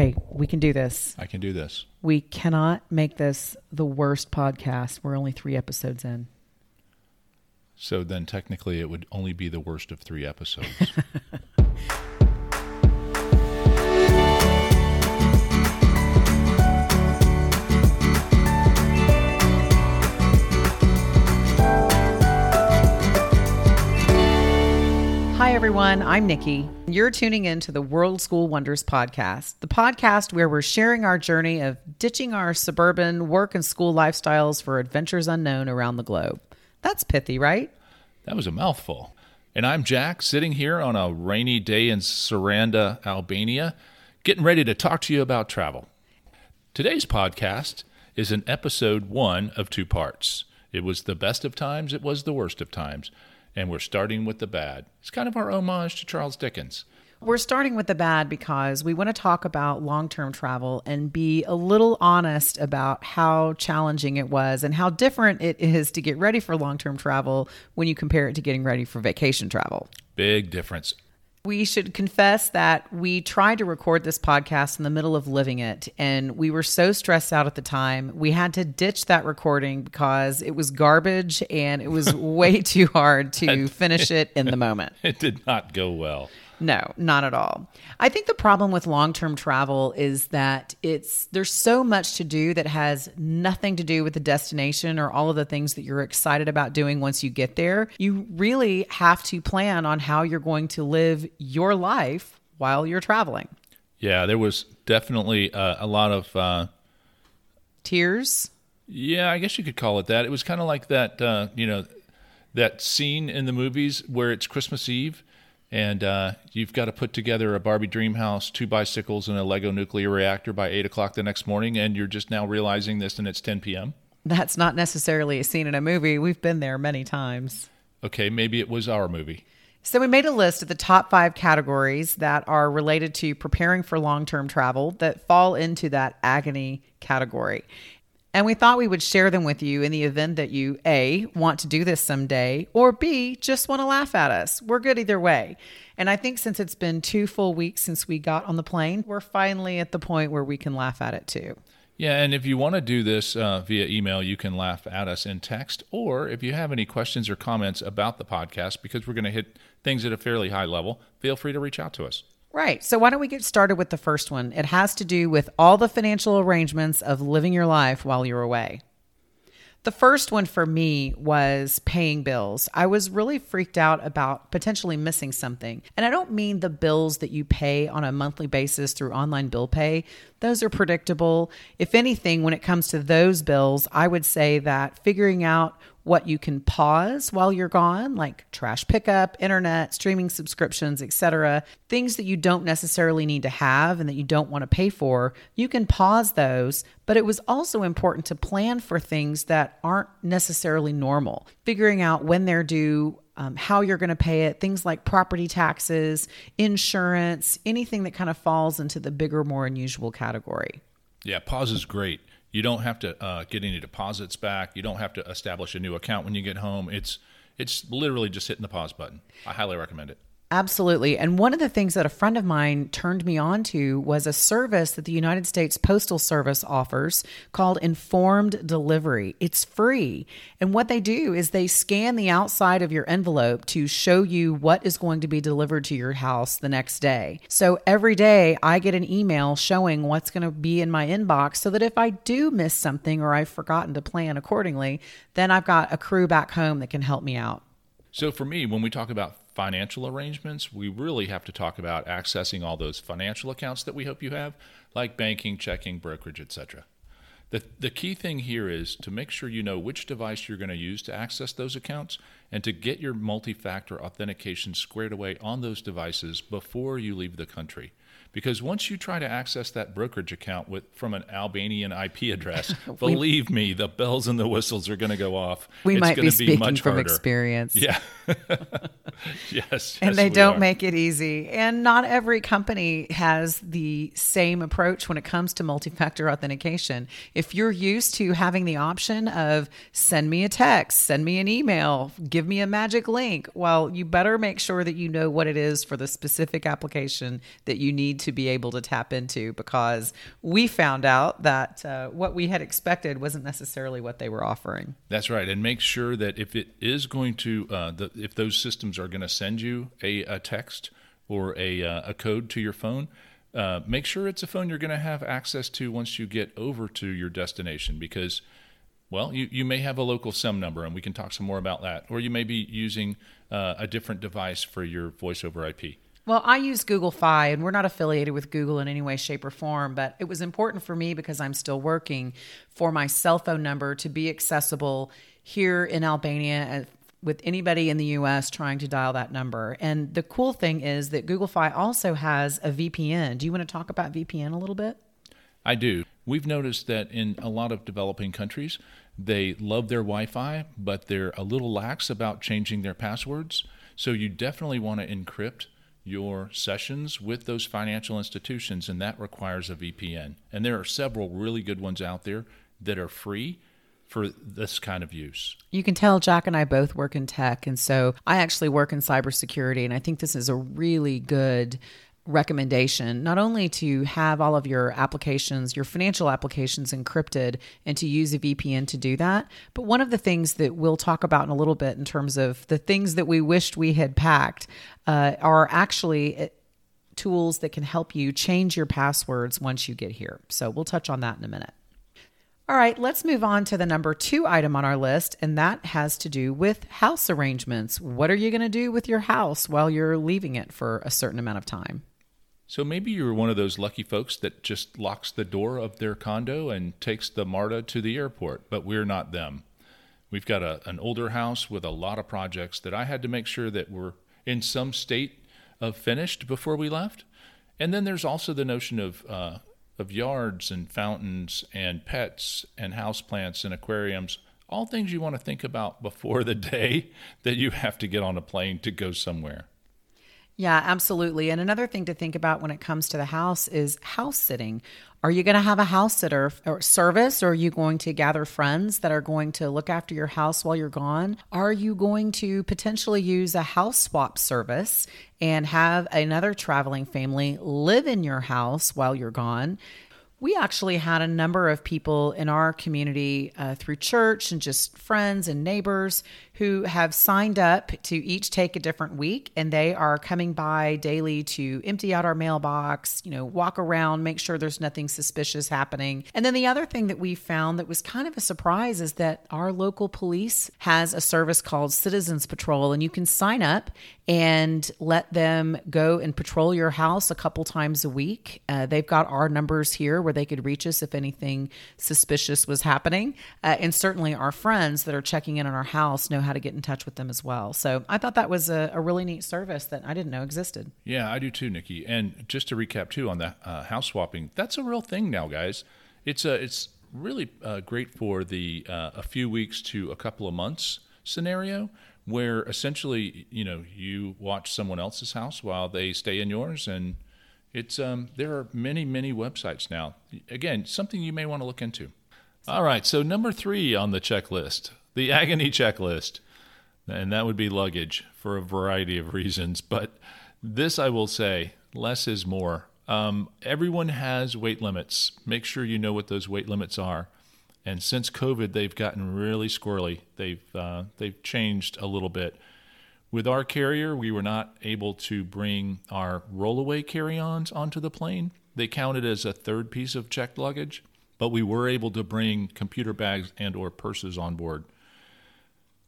Okay, we can do this. I can do this. We cannot make this the worst podcast. We're only three episodes in. So then technically it would only be the worst of three episodes. everyone. I'm Nikki. You're tuning in to the World School Wonders podcast, the podcast where we're sharing our journey of ditching our suburban work and school lifestyles for adventures unknown around the globe. That's pithy, right? that was a mouthful. And I'm Jack, sitting here on a rainy day in Saranda, Albania, getting ready to talk to you about travel. Today's podcast is an episode one of two parts. It was the best of times, it was the worst of times. And we're starting with the bad. It's kind of our homage to Charles Dickens. We're starting with the bad because we want to talk about long term travel and be a little honest about how challenging it was and how different it is to get ready for long term travel when you compare it to getting ready for vacation travel. Big difference. We should confess that we tried to record this podcast in the middle of living it, and we were so stressed out at the time. We had to ditch that recording because it was garbage and it was way too hard to finish it in the moment. It did not go well. No, not at all. I think the problem with long-term travel is that it's there's so much to do that has nothing to do with the destination or all of the things that you're excited about doing once you get there. You really have to plan on how you're going to live your life while you're traveling. Yeah, there was definitely uh, a lot of, uh, Tears? yeah, I guess you could call it that. It was kind of like that, uh, you know, that scene in the movies where it's Christmas Eve and uh, you've got to put together a Barbie dream house, two bicycles, and a Lego nuclear reactor by 8 o'clock the next morning, and you're just now realizing this and it's 10 p.m. That's not necessarily a scene in a movie. We've been there many times. Okay, maybe it was our movie. So we made a list of the top five categories that are related to preparing for long term travel that fall into that agony category. And we thought we would share them with you in the event that you A, want to do this someday, or B, just want to laugh at us. We're good either way. And I think since it's been two full weeks since we got on the plane, we're finally at the point where we can laugh at it too. Yeah, and if you want to do this uh, via email, you can laugh at us in text, or if you have any questions or comments about the podcast, because we're going to hit things at a fairly high level, feel free to reach out to us. Right. So, why don't we get started with the first one? It has to do with all the financial arrangements of living your life while you're away. The first one for me was paying bills. I was really freaked out about potentially missing something. And I don't mean the bills that you pay on a monthly basis through online bill pay, those are predictable. If anything, when it comes to those bills, I would say that figuring out what you can pause while you're gone like trash pickup internet streaming subscriptions etc things that you don't necessarily need to have and that you don't want to pay for you can pause those but it was also important to plan for things that aren't necessarily normal figuring out when they're due um, how you're going to pay it, things like property taxes, insurance, anything that kind of falls into the bigger, more unusual category. Yeah, pause is great. You don't have to uh, get any deposits back. You don't have to establish a new account when you get home. It's it's literally just hitting the pause button. I highly recommend it. Absolutely. And one of the things that a friend of mine turned me on to was a service that the United States Postal Service offers called Informed Delivery. It's free. And what they do is they scan the outside of your envelope to show you what is going to be delivered to your house the next day. So every day I get an email showing what's going to be in my inbox so that if I do miss something or I've forgotten to plan accordingly, then I've got a crew back home that can help me out. So for me, when we talk about financial arrangements, we really have to talk about accessing all those financial accounts that we hope you have, like banking, checking, brokerage, etc. The, the key thing here is to make sure you know which device you're going to use to access those accounts and to get your multi factor authentication squared away on those devices before you leave the country. Because once you try to access that brokerage account with from an Albanian IP address, believe me, the bells and the whistles are going to go off. We It's might gonna be speaking much from harder. experience. Yeah. yes, and yes, they don't are. make it easy. And not every company has the same approach when it comes to multi factor authentication. If you're used to having the option of send me a text, send me an email, give me a magic link, well, you better make sure that you know what it is for the specific application that you need to be able to tap into because we found out that uh, what we had expected wasn't necessarily what they were offering. That's right, and make sure that if it is going to, uh, the, if those systems are going to send you a, a text or a, uh, a code to your phone, uh, make sure it's a phone you're going to have access to once you get over to your destination because, well, you, you may have a local SIM number, and we can talk some more about that, or you may be using uh, a different device for your voice over IP. Well, I use Google Fi, and we're not affiliated with Google in any way, shape, or form, but it was important for me because I'm still working for my cell phone number to be accessible here in Albania uh, with anybody in the US trying to dial that number. And the cool thing is that Google Fi also has a VPN. Do you want to talk about VPN a little bit? I do. We've noticed that in a lot of developing countries, they love their Wi Fi, but they're a little lax about changing their passwords. So you definitely want to encrypt your sessions with those financial institutions, and that requires a VPN. And there are several really good ones out there that are free for this kind of use. You can tell Jack and I both work in tech. And so I actually work in cybersecurity. And I think this is a really good recommendation not only to have all of your applications, your financial applications encrypted and to use a VPN to do that, but one of the things that we'll talk about in a little bit in terms of the things that we wished we had packed uh, are actually uh, tools that can help you change your passwords once you get here. So we'll touch on that in a minute. All right, let's move on to the number two item on our list, and that has to do with house arrangements. What are you going to do with your house while you're leaving it for a certain amount of time? So maybe you're one of those lucky folks that just locks the door of their condo and takes the MARTA to the airport, but we're not them. We've got a, an older house with a lot of projects that I had to make sure that were in some state of finished before we left. And then there's also the notion of uh, of yards and fountains and pets and houseplants and aquariums, all things you want to think about before the day that you have to get on a plane to go somewhere. Yeah, absolutely. And another thing to think about when it comes to the house is house sitting. Are you going to have a house sitter or service, or are you going to gather friends that are going to look after your house while you're gone? Are you going to potentially use a house swap service and have another traveling family live in your house while you're gone? We actually had a number of people in our community uh, through church and just friends and neighbors who have signed up to each take a different week and they are coming by daily to empty out our mailbox, you know, walk around, make sure there's nothing suspicious happening. And then the other thing that we found that was kind of a surprise is that our local police has a service called Citizens Patrol and you can sign up and let them go and patrol your house a couple times a week. Uh, they've got our numbers here where they could reach us if anything suspicious was happening. Uh, and certainly our friends that are checking in on our house know how to get in touch with them as well. So I thought that was a, a really neat service that I didn't know existed. Yeah, I do too, Nikki. And just to recap too on the uh, house swapping, that's a real thing now, guys. It's a it's really uh, great for the uh, a few weeks to a couple of months scenario where essentially you know you watch someone else's house while they stay in yours and it's um, there are many many websites now again something you may want to look into all right so number three on the checklist the agony checklist and that would be luggage for a variety of reasons but this i will say less is more um, everyone has weight limits make sure you know what those weight limits are and since COVID, they've gotten really squirrely. They've uh, they've changed a little bit. With our carrier, we were not able to bring our rollaway carry-ons onto the plane. They counted as a third piece of checked luggage, but we were able to bring computer bags and or purses on board.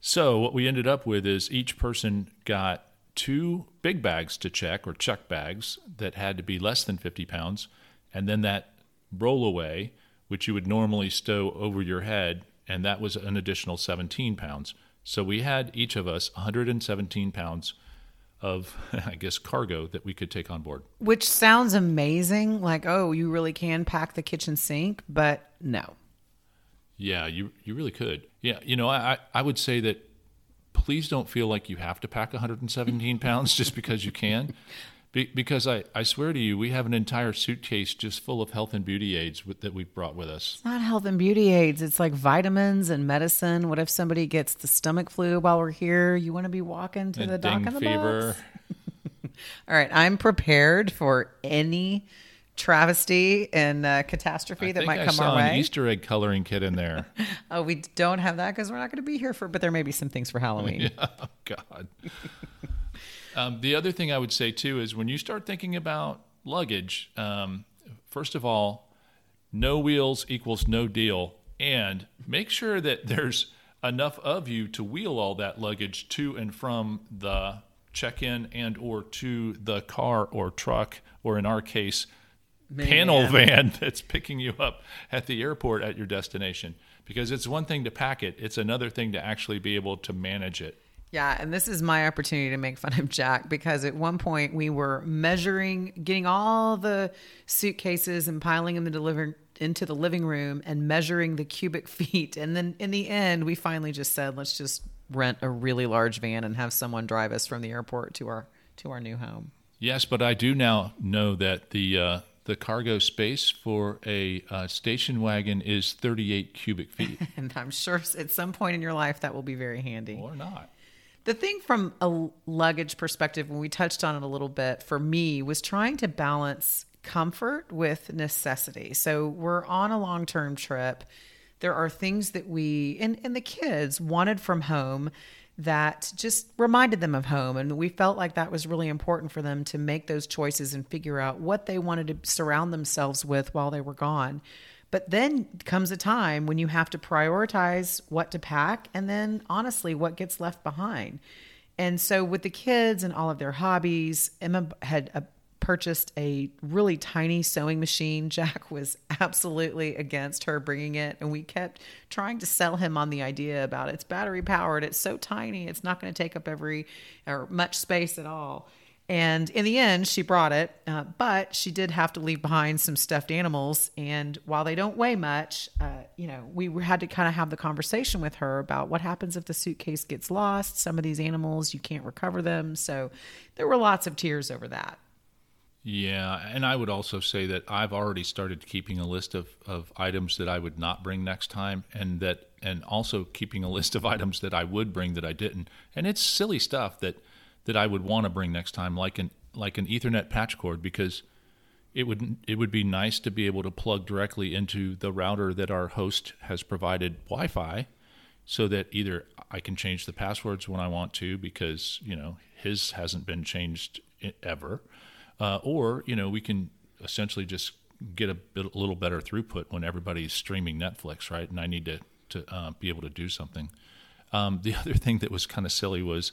So what we ended up with is each person got two big bags to check or check bags that had to be less than 50 pounds, and then that rollaway which you would normally stow over your head, and that was an additional 17 pounds. So we had each of us 117 pounds of, I guess, cargo that we could take on board. Which sounds amazing. Like, oh, you really can pack the kitchen sink, but no. Yeah, you you really could. Yeah, you know, I I would say that please don't feel like you have to pack 117 pounds just because you can. Be, because I, I swear to you, we have an entire suitcase just full of health and beauty aids with, that we've brought with us. It's not health and beauty aids. It's like vitamins and medicine. What if somebody gets the stomach flu while we're here? You want to be walking to And the dock in the fever. box? All right, I'm prepared for any travesty and uh, catastrophe I that might I come saw our an way. Easter egg coloring kit in there. Oh, we don't have that because we're not going to be here for. But there may be some things for Halloween. oh God. um, the other thing I would say too is when you start thinking about luggage, um, first of all, no wheels equals no deal, and make sure that there's enough of you to wheel all that luggage to and from the check-in and or to the car or truck or in our case panel van that's picking you up at the airport at your destination. Because it's one thing to pack it it's another thing to actually be able to manage it. Yeah, and this is my opportunity to make fun of Jack because at one point we were measuring, getting all the suitcases and piling them living into the living room and measuring the cubic feet, and then in the end we finally just said, let's just rent a really large van and have someone drive us from the airport to our to our new home. yes but i do now know that the uh, the cargo space for a uh, station wagon is 38 cubic feet And I'm sure at some point in your life that will be very handy. or not The thing from a luggage perspective, when we touched on it a little bit, for me was trying to balance comfort with necessity. So we're on a long term trip. There are things that we and, and the kids wanted from home that just reminded them of home. And we felt like that was really important for them to make those choices and figure out what they wanted to surround themselves with while they were gone. But then comes a time when you have to prioritize what to pack and then honestly what gets left behind. And so with the kids and all of their hobbies, Emma had uh, purchased a really tiny sewing machine. Jack was absolutely against her bringing it and we kept trying to sell him on the idea about it's battery powered, it's so tiny, it's not going to take up every or much space at all. And in the end, she brought it, uh, but she did have to leave behind some stuffed animals. And while they don't weigh much, uh, you know, we had to kind of have the conversation with her about what happens if the suitcase gets lost. Some of these animals, you can't recover them. So there were lots of tears over that. Yeah, and I would also say that I've already started keeping a list of, of items that I would not bring next time and that and also keeping a list of items that I would bring that I didn't. And it's silly stuff that that I would want to bring next time like an like an ethernet patch cord because it would it would be nice to be able to plug directly into the router that our host has provided Wi-Fi so that either I can change the passwords when I want to because, you know, his hasn't been changed ever uh, or you know we can essentially just get a, bit, a little better throughput when everybody's streaming Netflix, right? And I need to to uh, be able to do something. Um, the other thing that was kind of silly was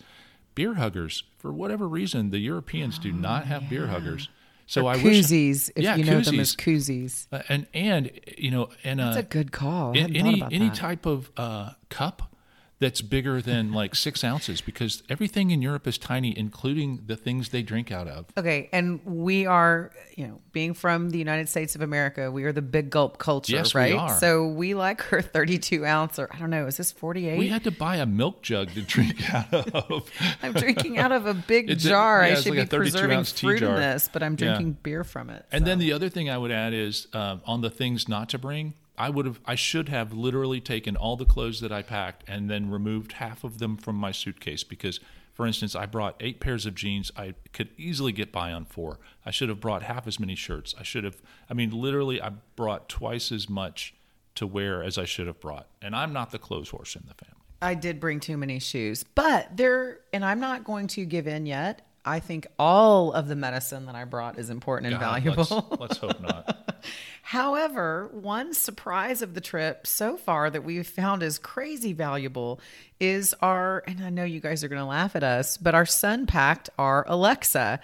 beer huggers. For whatever reason, the Europeans do not have beer huggers. So I wish, koozies, if yeah, you know them as koozies. koozies. Uh, and and you know, and uh, That's a good call. I any any that. type of uh, cup that's bigger than like six ounces because everything in Europe is tiny, including the things they drink out of. Okay, and we are, you know, being from the United States of America, we are the big gulp culture, Yes, we right? are. So we like her 32 ounce, or I don't know, is this 48? We had to buy a milk jug to drink out of. I'm drinking out of a big It's a- jar. yeah, I should like be preserving ounce tea in jar. this, but I'm Yeah. drinking beer from it. And so. then the other thing I would add is um, on the things not to bring. I would have, I should have literally taken all the clothes that I packed and then removed half of them from my suitcase because, for instance, I brought eight pairs of jeans. I could easily get by on four. I should have brought half as many shirts. I should have, I mean, literally, I brought twice as much to wear as I should have brought. And I'm not the clothes horse in the family. I did bring too many shoes, but there, and I'm not going to give in yet. I think all of the medicine that I brought is important and God, valuable. Let's, let's hope not. However, one surprise of the trip so far that we've found is crazy valuable is our, and I know you guys are going to laugh at us, but our son packed our Alexa.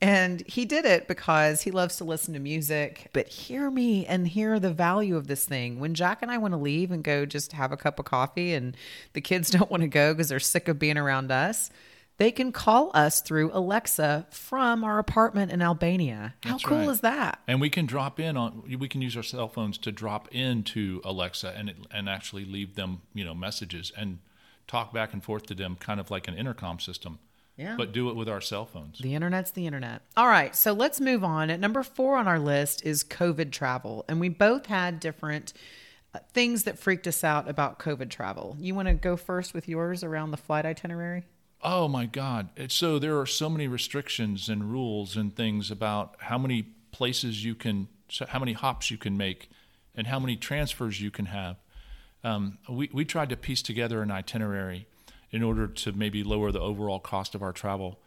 And he did it because he loves to listen to music. But hear me and hear the value of this thing. When Jack and I want to leave and go just have a cup of coffee, and the kids don't want to go because they're sick of being around us, they can call us through Alexa from our apartment in Albania. How That's cool right. is that? And we can drop in on we can use our cell phones to drop into Alexa and it, and actually leave them you know messages and talk back and forth to them, kind of like an intercom system. Yeah. But do it with our cell phones. The internet's the internet. All right, so let's move on. At number four on our list is COVID travel. And we both had different uh, things that freaked us out about COVID travel. You want to go first with yours around the flight itinerary? Oh my God. So there are so many restrictions and rules and things about how many places you can, so how many hops you can make, and how many transfers you can have. Um, we, we tried to piece together an itinerary in order to maybe lower the overall cost of our travel.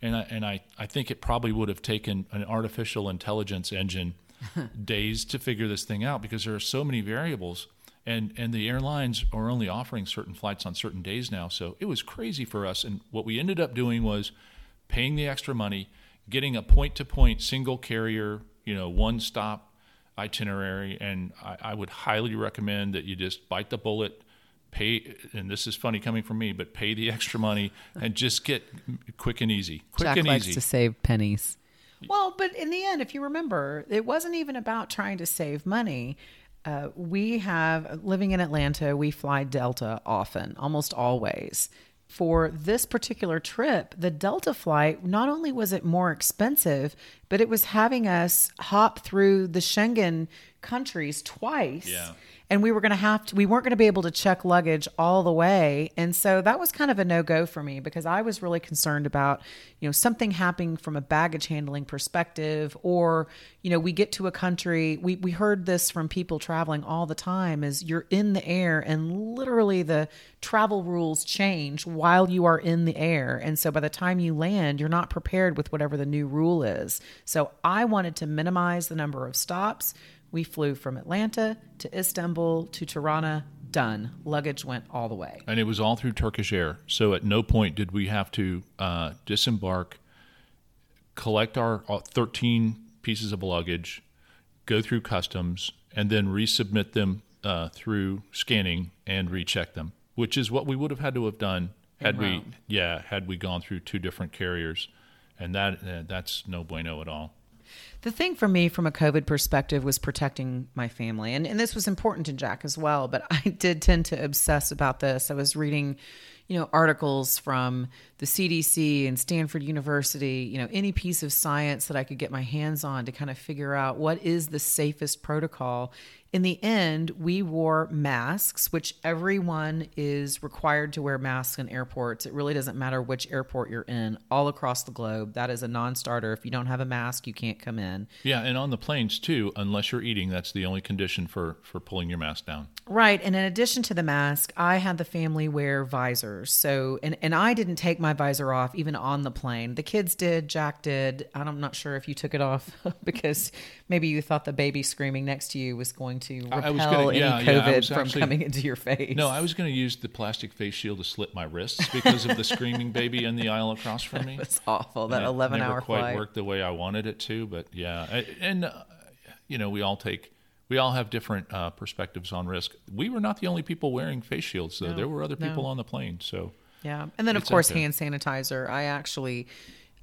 And I, and I, I think it probably would have taken an artificial intelligence engine days to figure this thing out because there are so many variables. And, and the airlines are only offering certain flights on certain days now. So it was crazy for us. And what we ended up doing was paying the extra money, getting a point to point single carrier, you know, one stop itinerary. And I, I would highly recommend that you just bite the bullet, pay and this is funny coming from me but pay the extra money and just get quick and easy quick Jack and likes easy to save pennies. Well, but in the end, if you remember, it wasn't even about trying to save money. Uh, we have living in Atlanta. We fly Delta often, almost always. For this particular trip, the Delta flight not only was it more expensive, but it was having us hop through the Schengen countries twice Yeah. And we were going to have to we weren't going to be able to check luggage all the way. And so that was kind of a no-go for me because i was really concerned about you know something happening from a baggage handling perspective or you know we get to a country we, we heard this from people traveling all the time is you're in the air and literally the travel rules change while you are in the air. And so by the time you land you're not prepared with whatever the new rule is. So i wanted to minimize the number of stops we flew from Atlanta to Istanbul to Tirana. Done. Luggage went all the way. and it was all through Turkish Air. So at no point did we have to uh, disembark, collect our uh, 13 pieces of luggage, go through customs, and then resubmit them uh, through scanning and recheck them, which is what we would have had to have done had we, yeah, had we gone through two different carriers, and that uh, that's no bueno at all. The thing for me from a COVID perspective was protecting my family. And, and this was important to Jack as well, but I did tend to obsess about this. I was reading, you know, articles from the CDC and Stanford University, you know, any piece of science that I could get my hands on to kind of figure out what is the safest protocol. In the end, we wore masks, which everyone is required to wear masks in airports. It really doesn't matter which airport you're in, all across the globe. That is a non starter. If you don't have a mask, you can't come in. Yeah, and on the planes too, unless you're eating, that's the only condition for for pulling your mask down. Right. And in addition to the mask, I had the family wear visors. So, and, and I didn't take my visor off even on the plane. The kids did, Jack did. I'm not sure if you took it off because maybe you thought the baby screaming next to you was going to repel I was gonna- any yeah, COVID yeah, from actually- coming into your face. No, I was going to use the plastic face shield to slit my wrists because of the screaming baby in the aisle across from me. It's awful. That And it 11 never hour quite flight. worked the way I wanted it to, but yeah, and uh, you know, we all take, we all have different uh, perspectives on risk. We were not the only people wearing face shields, though. No, there were other people no. on the plane, so Yeah, and then of course hand sanitizer. I actually,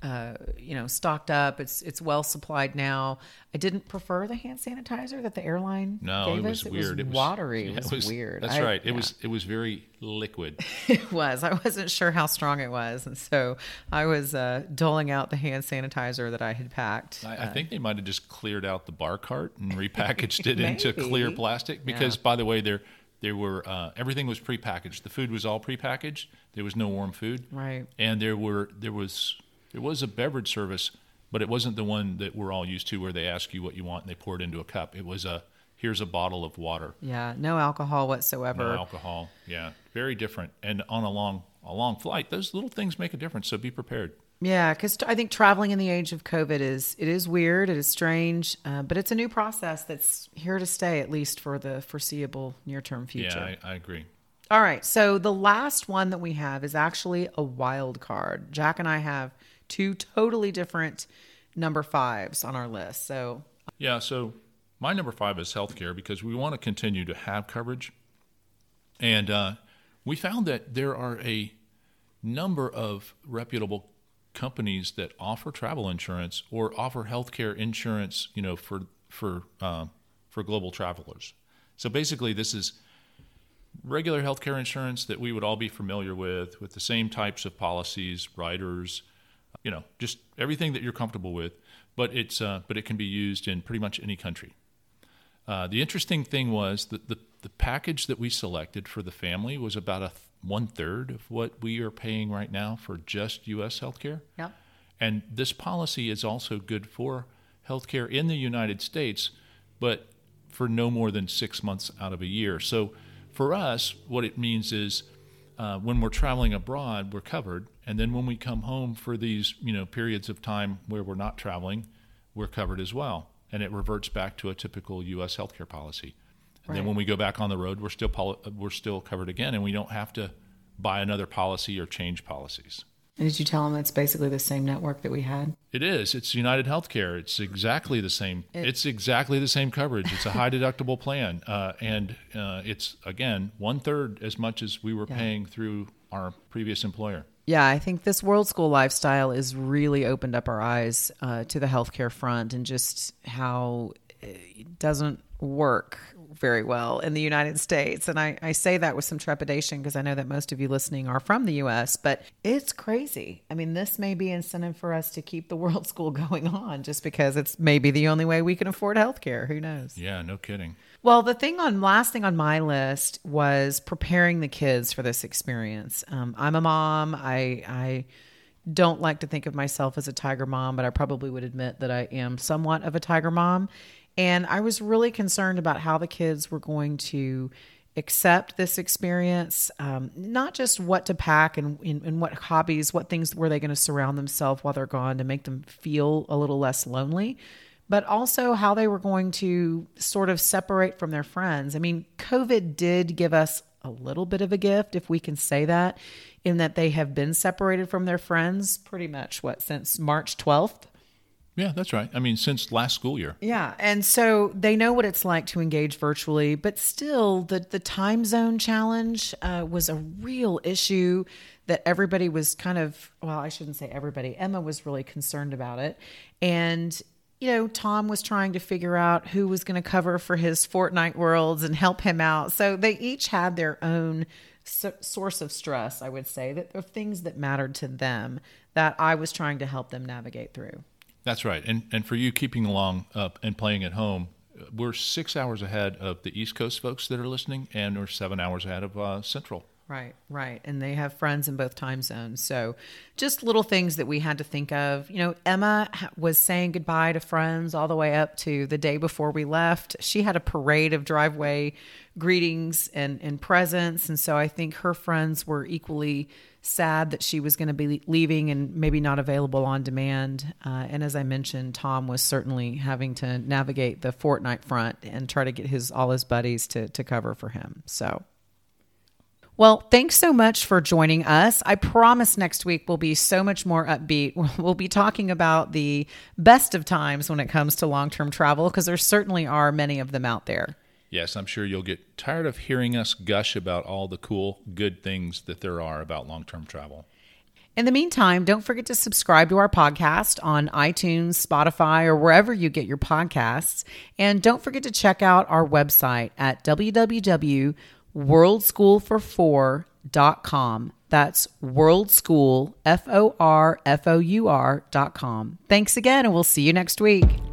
uh, you know, stocked up. It's it's well supplied now. I didn't prefer the hand sanitizer that the airline no, gave it was us. weird. It was watery. yeah, it, was weird. That's I- right. It yeah. was it was very liquid. It was. I wasn't sure how strong it was, and so I was uh, doling out the hand sanitizer that I had packed. I, I think they might have just cleared out the bar cart and repackaged it into clear plastic because, Yeah. by the way, there there were uh, everything was prepackaged. The food was all prepackaged. There was no warm food, Right. And there were there was there was a beverage service, but it wasn't the one that we're all used to, where they ask you what you want and they pour it into a cup. It was a here's a bottle of water, Yeah, no alcohol whatsoever. no alcohol. Yeah, very different. And on a long a long flight, those little things make a difference. So be prepared. Yeah, because I think traveling in the age of COVID is it is weird, it is strange, uh, but it's a new process that's here to stay at least for the foreseeable near term future. Yeah, I, I agree. All right, so the last one that we have is actually a wild card. Jack and I have two totally different number fives on our list. So Yeah, so my number five is healthcare because we want to continue to have coverage. And uh, we found that there are a number of reputable companies that offer travel insurance or offer healthcare insurance, you know, for for uh, for global travelers. So basically, this is regular healthcare insurance that we would all be familiar with, with the same types of policies, riders, you know, just everything that you're comfortable with. But it's uh, but it can be used in pretty much any country. Uh, the interesting thing was that the the package that we selected for the family was about a th- one third of what we are paying right now for just U.S. healthcare. Yeah. And this policy is also good for healthcare in the United States, but for no more than six months out of a year. So for us, what it means is uh, when we're traveling abroad, we're covered, and then when we come home for these you know periods of time where we're not traveling, we're covered as well, and it reverts back to a typical U.S. healthcare policy. And Right. then when we go back on the road, we're still poli- we're still covered again, and we don't have to buy another policy or change policies. And did you tell them it's basically the same network that we had? It is. It's United Healthcare. It's exactly the same. it's exactly the same coverage. It's a high deductible plan, uh, and uh, it's again one third as much as we were paying through our previous employer. Yeah, I think this world school lifestyle has really opened up our eyes uh, to the healthcare front and just how it doesn't work very well in the United States. And I, I say that with some trepidation because I know that most of you listening are from the US, but it's crazy. I mean, this may be incentive for us to keep the world school going on just because it's maybe the only way we can afford healthcare. Who knows? Yeah, no kidding. Well, the thing on last thing on my list was preparing the kids for this experience. Um, I'm a mom. I I don't like to think of myself as a tiger mom, but I probably would admit that I am somewhat of a tiger mom. And I was really concerned about how the kids were going to accept this experience, um, not just what to pack and, and, and what hobbies, what things were they going to surround themselves while they're gone to make them feel a little less lonely but also how they were going to sort of separate from their friends. I mean, COVID did give us a little bit of a gift, if we can say that, in that they have been separated from their friends pretty much what since March 12th. Yeah, that's right. I mean, since last school year. Yeah, and so they know what it's like to engage virtually, but still, the the time zone challenge uh, was a real issue that everybody was kind of well, I shouldn't say everybody. Emma was really concerned about it, and you know, Tom was trying to figure out who was going to cover for his Fortnite worlds and help him out. So they each had their own so- source of stress, I would say, that of things that mattered to them that I was trying to help them navigate through. That's right. And and for you keeping along uh, and playing at home, we're six hours ahead of the East Coast folks that are listening, and we're seven hours ahead of uh, Central. Right, right. And they have friends in both time zones. So just little things that we had to think of. You know, Emma was saying goodbye to friends all the way up to the day before we left. She had a parade of driveway greetings and, and presents. And so I think her friends were equally sad that she was going to be leaving and maybe not available on demand. Uh, and as I mentioned, Tom was certainly having to navigate the Fortnite front and try to get his all his buddies to, to cover for him. So. Well, thanks so much for joining us. I promise next week will be so much more upbeat. We'll be talking about the best of times when it comes to long term travel, because there certainly are many of them out there. Yes, I'm sure you'll get tired of hearing us gush about all the cool, good things that there are about long term travel. In the meantime, don't forget to subscribe to our podcast on iTunes, Spotify, or wherever you get your podcasts. And don't forget to check out our website at www.worldschoolfor4.com. That's worldschool, F O R F O U R dot com. Thanks again, and we'll see you next week.